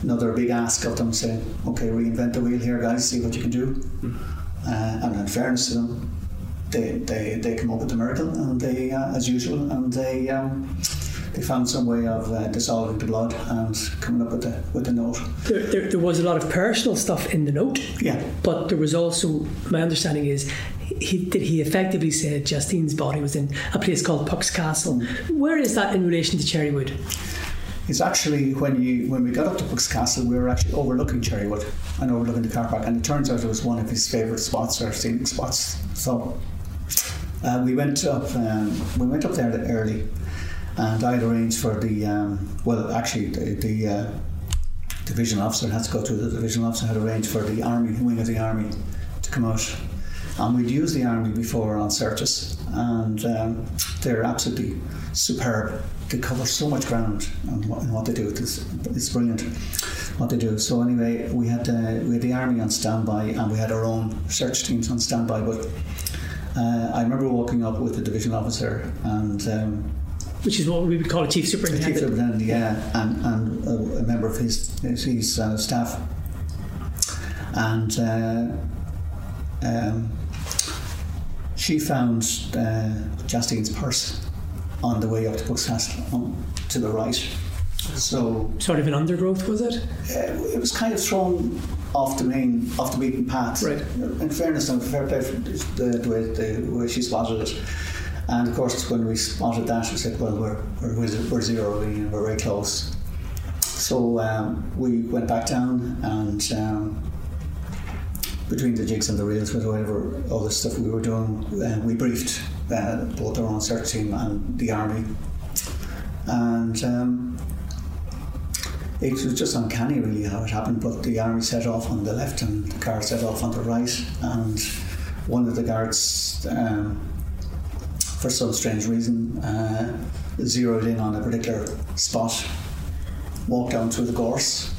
Speaker 3: Another big ask of them saying, okay, reinvent the wheel here, guys, see what you can do. Uh, and in fairness to them, they, they, they come up with the miracle, and they, uh, as usual, and they um, they found some way of uh, dissolving the blood and coming up with the with the note.
Speaker 2: There, there, there was a lot of personal stuff in the note,
Speaker 3: Yeah,
Speaker 2: but there was also, my understanding is, he did he effectively say Jastine's body was in a place called Puck's Castle. Where is that in relation to Cherrywood?
Speaker 3: It's actually when you when we got up to Puck's Castle, we were actually overlooking Cherrywood and overlooking the car park, and it turns out it was one of his favourite spots or scenic spots. So uh, we went up um, we went up there early, and I had arranged for the um, well actually the, the uh, division officer had to go to the division officer had arranged for the army wing of the army to come out. And we'd used the army before on searches, and um, they're absolutely superb. They cover so much ground and what, what they do. It's, it's brilliant what they do. So anyway, we had uh, we had the army on standby, and we had our own search teams on standby. But uh, I remember walking up with the division officer and. Um,
Speaker 2: Which is what we would call a chief
Speaker 3: the chief
Speaker 2: superintendent.
Speaker 3: superintendent, yeah, and, and a, a member of his his, uh, staff, and uh, um, she found uh, Jastine's purse on the way up to Puck's Castle um, to the right. So
Speaker 2: Sort of an undergrowth, was it?
Speaker 3: uh, it was kind of thrown off the main, off the beaten path.
Speaker 2: Right.
Speaker 3: In fairness, and fair play for the, the, way, the way she spotted it. And of course, when we spotted that, we said, well, we're, we're, we're zero, we, we're very close. So um, we went back down and um, between the jigs and the reels with whatever other stuff we were doing, uh, we briefed uh, both our own search team and the army. And um, it was just uncanny, really, how it happened. But the army set off on the left and the car set off on the right. And one of the guards, um, for some strange reason, uh, zeroed in on a particular spot, walked down through the gorse,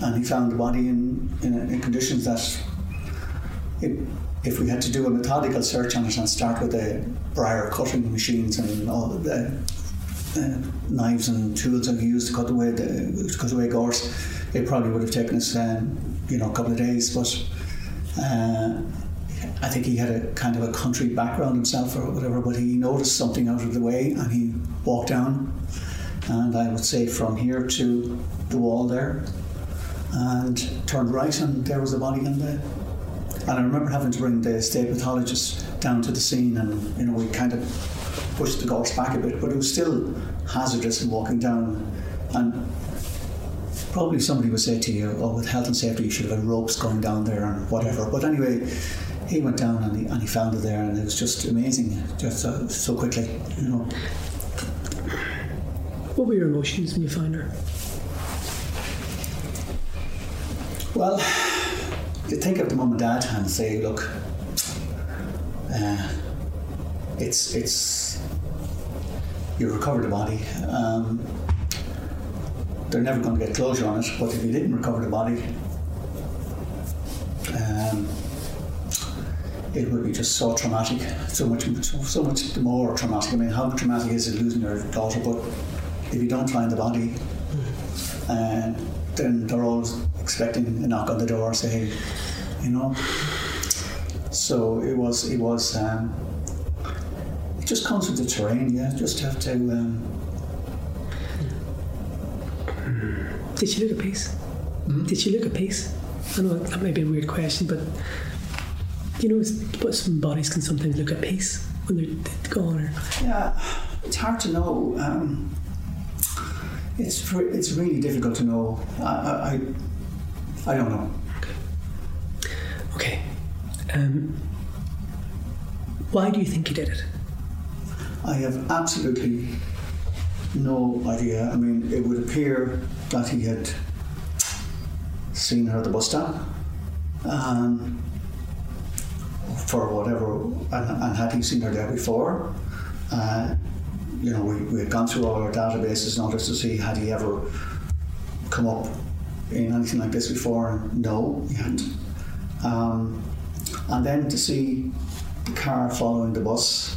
Speaker 3: and he found the body in, in, in conditions that, it, if we had to do a methodical search on it and start with the briar cutting machines and all the uh, knives and tools that we used to cut away the to cut away gorse, it probably would have taken us, um, you know, a couple of days. But uh, I think he had a kind of a country background himself or whatever. But he noticed something out of the way and he walked down, and I would say from here to the wall there, and turned right, and there was the body in the. And I remember having to bring the state pathologist down to the scene, and you know we kind of pushed the gorse back a bit, but it was still hazardous in walking down. And probably somebody would say to you, "Oh, with health and safety, you should have had ropes going down there and whatever." But anyway, he went down and he, and he found it there, and it was just amazing, just so, so quickly, you know.
Speaker 2: What were your emotions when you found her?
Speaker 3: Well, you think of the mum and dad and say, look, uh, it's it's you recovered the body. Um, they're never going to get closure on it, but if you didn't recover the body, it would be just so traumatic, so much, so, so much more traumatic. I mean, how traumatic is it losing your daughter? But if you don't find the body, uh, then they're all expecting a knock on the door, say, hey, you know. So it was, it was, um, it just comes with the terrain. Yeah, just have to. Um,
Speaker 2: Did she look at peace?
Speaker 3: Hmm?
Speaker 2: Did she look at peace? I know that may be a weird question, but you know, but some bodies can sometimes look at peace when they're gone. Or,
Speaker 3: Yeah, it's hard to know. Um, it's re- it's really difficult to know. I, I, I- don't know.
Speaker 2: okay. Um, Why do you think he did it?
Speaker 3: I have absolutely no idea. I mean, it would appear that he had seen her at the bus stop um, for whatever, and, and, had he seen her there before? Uh, you know, we, we had gone through all our databases in order to see had he ever come up in anything like this before. No, he hadn't. Um, and then to see the car following the bus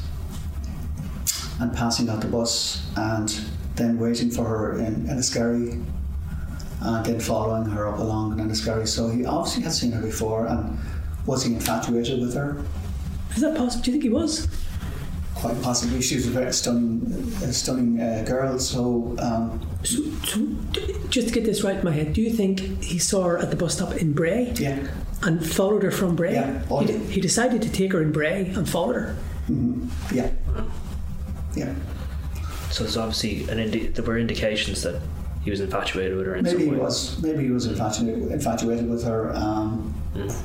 Speaker 3: and passing out the bus and then waiting for her in Enniskerry and then following her up along in Enniskerry. So he obviously had seen her before and was he infatuated with her?
Speaker 2: Is that possible? Do you think he was?
Speaker 3: Quite possibly. She was a very stunning, uh, stunning uh, girl. So, um,
Speaker 2: so, so, just to get this right in my head, do you think he saw her at the bus stop in Bray?
Speaker 3: Yeah.
Speaker 2: And followed her from Bray?
Speaker 3: Yeah.
Speaker 2: He, he, decided to take her in Bray and follow her?
Speaker 3: Mm-hmm. Yeah. Yeah.
Speaker 1: So there's obviously an indi- there were indications that he was infatuated with her. In
Speaker 3: maybe
Speaker 1: some
Speaker 3: he was. Maybe he was infatuated, infatuated with her. Um.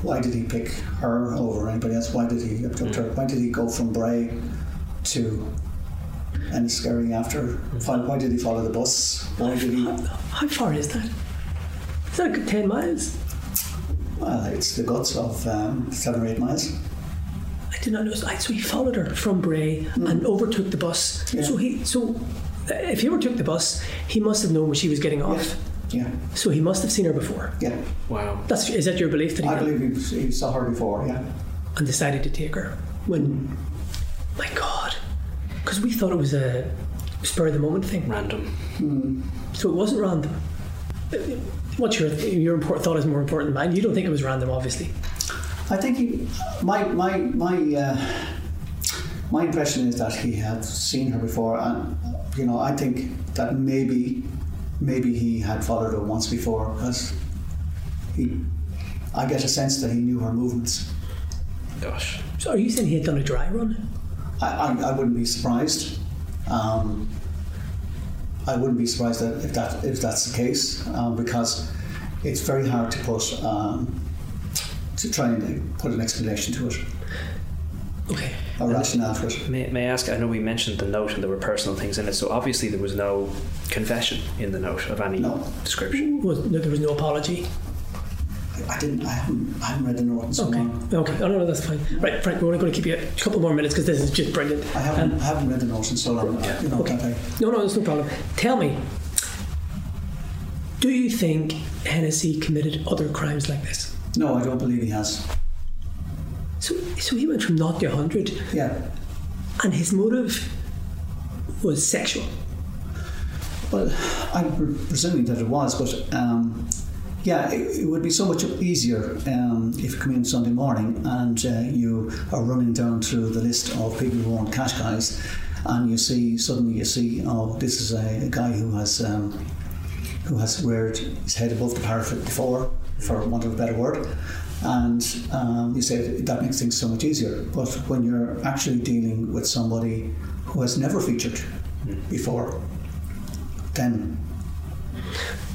Speaker 3: Why did he pick her over anybody else? Why did he abduct mm. her? Why did he go from Bray to Enniskerry after? Mm. Why did he follow the bus? Why did he?
Speaker 2: How, how far is that? Is that a good ten miles?
Speaker 3: Well, it's the guts of um, seven or eight miles.
Speaker 2: I did not know. So he followed her from Bray mm. and overtook the bus. Yeah. So he so if he overtook the bus, he must have known when she was getting off.
Speaker 3: Yeah. Yeah.
Speaker 2: So he must have seen her before.
Speaker 3: Yeah.
Speaker 1: Wow.
Speaker 2: That's is that your belief that he?
Speaker 3: I believe he, he saw her before. Yeah.
Speaker 2: And decided to take her when. My God, because we thought it was a spur of the moment thing.
Speaker 1: Random.
Speaker 3: Mm.
Speaker 2: So it wasn't random. What's your your important, thought is more important than mine? You don't think it was random, obviously.
Speaker 3: I think he, my my my uh, my impression is that he had seen her before, and you know I think that maybe maybe he had followed her once before because he. I get a sense that he knew her movements.
Speaker 1: Gosh.
Speaker 2: So are you saying he had done a dry run?
Speaker 3: I, I, I wouldn't be surprised. Um, I wouldn't be surprised that if that if that's the case um, because it's very hard to put um, to try and put an explanation to it.
Speaker 2: Okay.
Speaker 3: A rationale to it.
Speaker 1: May, may I ask? I know we mentioned the note and there were personal things in it, so obviously there was no confession in the note of any
Speaker 3: no.
Speaker 1: description.
Speaker 2: Was, no, there was no apology.
Speaker 3: I didn't. I haven't. I haven't read the note so
Speaker 2: okay.
Speaker 3: long.
Speaker 2: Okay. Oh no, no, that's fine. Right, Frank. We're only going to keep you a couple more minutes because this is just brilliant.
Speaker 3: I haven't. Um, I haven't read the note in so long. Yeah. You know,
Speaker 2: okay. No, no, there's no problem. Tell me. Do you think Hennessy committed other crimes like this?
Speaker 3: No, I don't believe he has.
Speaker 2: So, so he went from naught to hundred.
Speaker 3: Yeah.
Speaker 2: And his motive was sexual.
Speaker 3: Well, I'm presuming that it was, but um, yeah, it, it, would be so much easier um, if you come in Sunday morning and uh, you are running down through the list of people who want cash guys, and you see suddenly you see, oh, this is a, a guy who has um, who has reared his head above the parapet before, for want of a better word. And um, you say that makes things so much easier. But when you're actually dealing with somebody who has never featured before, then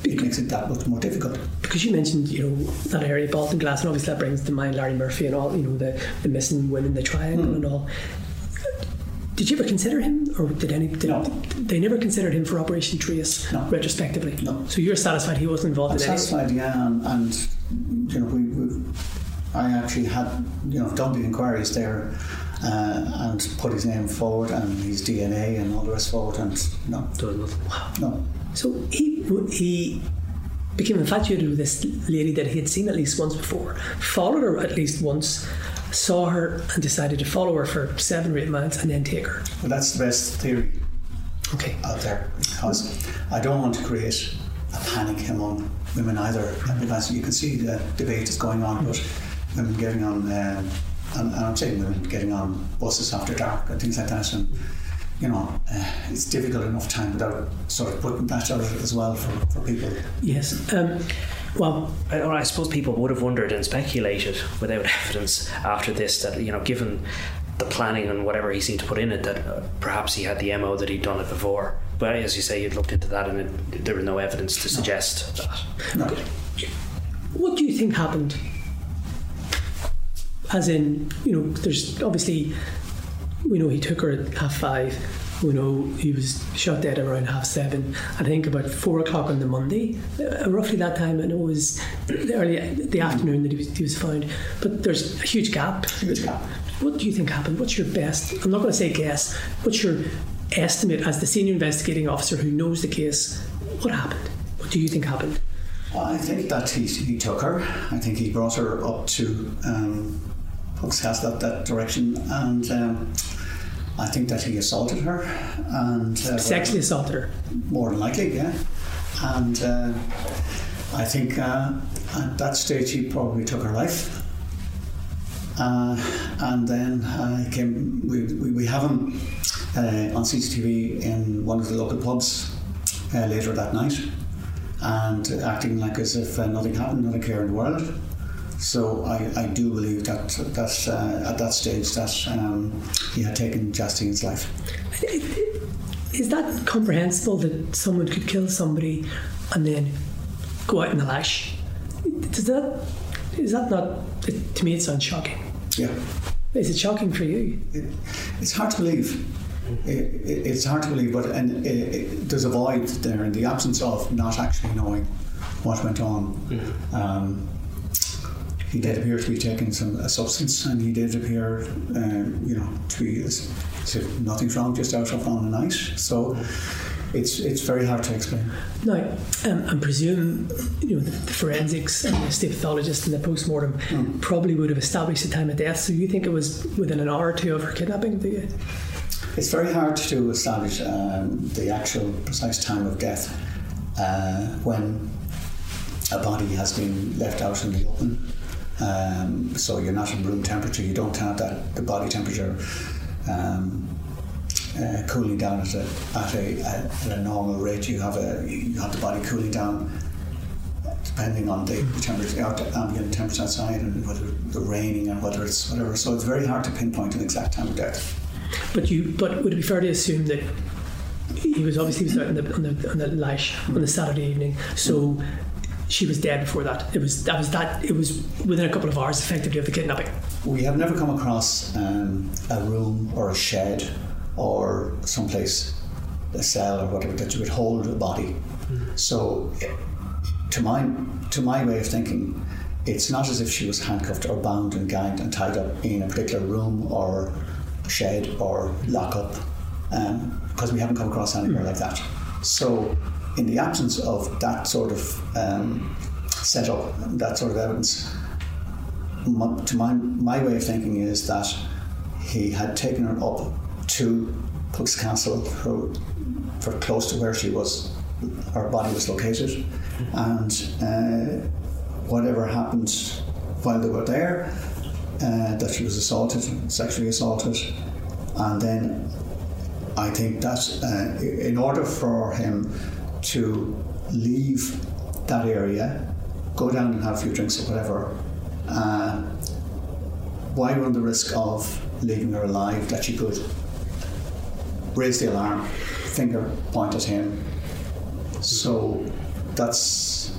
Speaker 3: it makes it that much more difficult.
Speaker 2: Because you mentioned, you know, that area, Baltinglass, and obviously that brings to mind Larry Murphy and all, you know, the, the missing women, the triangle mm. and all. Did you ever consider him, or did any? Did
Speaker 3: no.
Speaker 2: They never considered him for Operation Trace
Speaker 3: no.
Speaker 2: retrospectively.
Speaker 3: No.
Speaker 2: So you're satisfied he wasn't involved
Speaker 3: I'm
Speaker 2: in
Speaker 3: satisfied, yeah, and, and, you know we, we, I actually had you know done the inquiries there. Uh, and put his name forward and his DNA and all the rest forward, and no.
Speaker 2: Wow.
Speaker 3: No.
Speaker 2: So he he became infatuated with this lady that he had seen at least once before, followed her at least once, saw her and decided to follow her for seven or eight months and then take her.
Speaker 3: Well, that's the best theory
Speaker 2: okay.
Speaker 3: out there because I don't want to create a panic among women either because you can see the debate is going on about women getting on, um, and, and I'm saying women getting on buses after dark and things like that. And, you know, uh, it's difficult enough time without sort of putting that out as well for, for people.
Speaker 2: Yes. Um, well,
Speaker 1: I, I, suppose people would have wondered and speculated without evidence after this that, you know, given the planning and whatever he seemed to put in it, that uh, perhaps he had the MO that he'd done it before. But as you say, you'd looked into that and it, there was no evidence to suggest
Speaker 3: no. that.
Speaker 2: No. What do you think happened? As in, you know, there's obviously we know he took her at half five. We know he was shot dead around half seven. I think about four o'clock on the Monday, uh, roughly that time. I know it was the early the afternoon that he was, he was found. But there's a huge gap.
Speaker 3: Huge gap.
Speaker 2: What do you think happened? What's your best? I'm not going to say guess. What's your estimate as the senior investigating officer who knows the case? What happened? What do you think happened?
Speaker 3: I think that he, he took her. I think he brought her up to um, that, that direction, and um, I think that he assaulted her and uh,
Speaker 2: Sexually assaulted her.
Speaker 3: more than likely, yeah. And uh, I think uh, at that stage he probably took her life. Uh, and then uh, came. We, we, we have him uh, on CCTV in one of the local pubs uh, later that night, and acting like as if uh, nothing happened, not a care in the world. So I, I do believe that that uh, at that stage that um, he had taken Jastine's life.
Speaker 2: Is that comprehensible that someone could kill somebody and then go out in the lash? Does that is that not? To me, it sounds shocking.
Speaker 3: Yeah.
Speaker 2: Is it shocking for you?
Speaker 3: It, it's hard to believe. It, it, it's hard to believe, but and it, it, there's a void there in the absence of not actually knowing what went on. Um, he did appear to be taking some a substance, and he did appear, um, you know, to be nothing's wrong, just out of on the night. So it's it's very hard to explain.
Speaker 2: Now, um, I presume you know the, the forensics and the state pathologist and the post mortem probably would have established the time of death. So you think it was within an hour or two of her kidnapping? Do you?
Speaker 3: It's very hard to establish um, the actual precise time of death uh, when a body has been left out in the open. Um, so you're not in room temperature. You don't have that the body temperature um, uh, cooling down at a, at a at a normal rate. You have a you have the body cooling down depending on the temperature, ambient temperature outside, and whether the raining and whether it's whatever. So it's very hard to pinpoint an exact time of death.
Speaker 2: But you, but would it be fair to assume that he was obviously he was out on the on the, on the lash on the Saturday evening, so she was dead before that. It was that was that it was within a couple of hours effectively of the kidnapping.
Speaker 3: We have never come across um, a room or a shed or someplace, a cell or whatever, that you would hold a body. So, eh, to my to my way of thinking, it's not as if she was handcuffed or bound and gagged and tied up in a particular room or shed or lockup, um, because we haven't come across anywhere like that. So, in the absence of that sort of um, setup, that sort of evidence, my, to my, my way of thinking is that he had taken her up to Puck's Castle for, for close to where she was, her body was located, and uh, whatever happened while they were there, uh, that she was assaulted, sexually assaulted, and then I think that uh, in order for him to leave that area, go down and have a few drinks or whatever, uh, why run the risk of leaving her alive that she could raise the alarm, finger point at him? So that's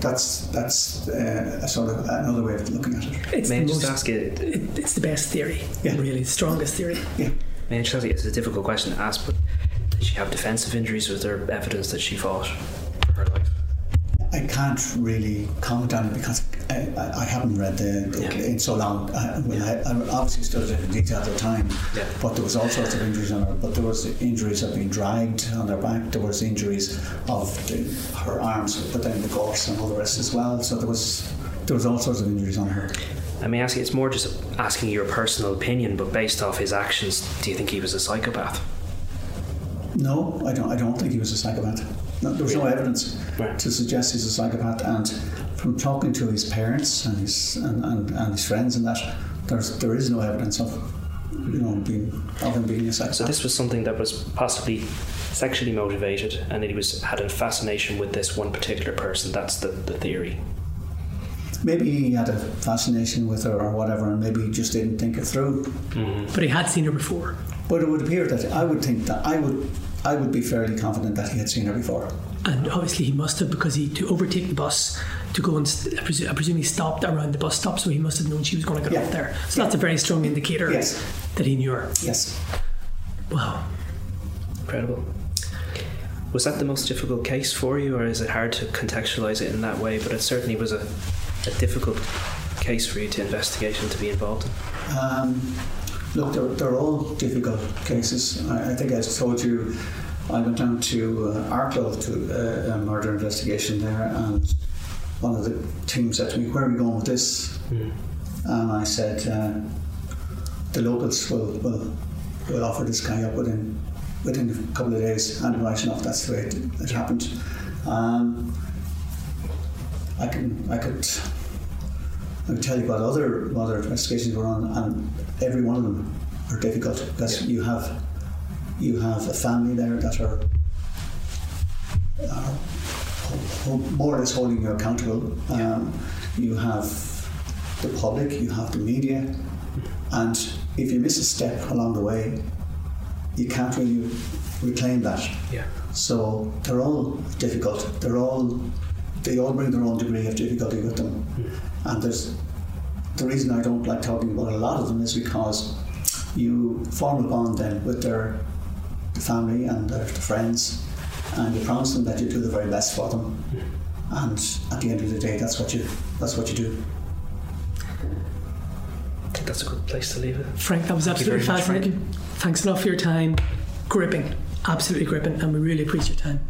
Speaker 3: that's that's uh, a sort of another way of looking at it.
Speaker 2: It's
Speaker 1: May I
Speaker 2: the
Speaker 1: just
Speaker 2: most,
Speaker 1: ask you?
Speaker 2: it, it's the best theory,
Speaker 3: Yeah.
Speaker 2: really, the strongest theory.
Speaker 3: Yeah.
Speaker 1: May I just ask you? It's a difficult question to ask, but did she have defensive injuries? Was there evidence that she fought for her life?
Speaker 3: I can't really comment on it because I, I, I haven't read the, the
Speaker 1: Yeah.
Speaker 3: in so long. I, well, I, I obviously studied it in detail at the time,
Speaker 1: Yeah.
Speaker 3: but there was all sorts of injuries on her. But there was injuries of being dragged on her back. There was injuries of the, her arms, but then the gorse and all the rest as well. So there was there was all sorts of injuries on her.
Speaker 1: I may ask you, it's more just asking your personal opinion, but based off his actions, do you think he was a psychopath?
Speaker 3: No, I don't. I don't think he was a psychopath. No, there was no evidence
Speaker 1: Right.
Speaker 3: to suggest he's a psychopath. And from talking to his parents and his and, and, and his friends and that, there's there is no evidence of you know being of him being a psychopath.
Speaker 1: So this was something that was possibly sexually motivated, and that he was had a fascination with this one particular person. That's the, the theory.
Speaker 3: maybe he had a fascination with her or whatever, and maybe he just didn't think it through. Mm-hmm.
Speaker 2: But he had seen her before.
Speaker 3: But it would appear that I would think that I would I would be fairly confident that he had seen her before.
Speaker 2: And obviously he must have because he to overtake the bus, to go and st- I, presu- I presume he stopped around the bus stop, so he must have known she was going to get
Speaker 3: Yeah.
Speaker 2: off there. So that's a very strong indicator
Speaker 3: Yes.
Speaker 2: that he knew her.
Speaker 3: Yes.
Speaker 2: Wow.
Speaker 1: Incredible. Was that the most difficult case for you, or is it hard to contextualize it in that way? But it certainly was a, a difficult case for you to investigate and to be involved in.
Speaker 3: Um, look, they're, they're all difficult cases. I, I think I told you I went down to uh, Arklow to uh, a murder investigation there, and one of the team said to me, "Where are we going with this?" And I said, uh, "The locals will, will will offer this guy up within within a couple of days." And right enough, that's the way it, it happened. Um, I can I could I can tell you about other other investigations we're on, and every one of them are difficult because
Speaker 1: Yeah.
Speaker 3: you have you have a family there that are, are more or less holding you accountable. Um, you have the public, you have the media, and if you miss a step along the way, you can't really reclaim that.
Speaker 1: Yeah.
Speaker 3: So they're all difficult. They're all they all bring their own degree of difficulty with them. And there's the reason I don't like talking about a lot of them is because you form a bond then with their family and their friends, and you promise them that you do the very best for them. And at the end of the day, that's what you that's what you do.
Speaker 1: I think that's a good place to leave it.
Speaker 2: Frank, that was
Speaker 1: Thank
Speaker 2: absolutely
Speaker 1: very much, Frank.
Speaker 2: fascinating. Thanks enough for your time. Gripping, absolutely gripping, and we really appreciate your time.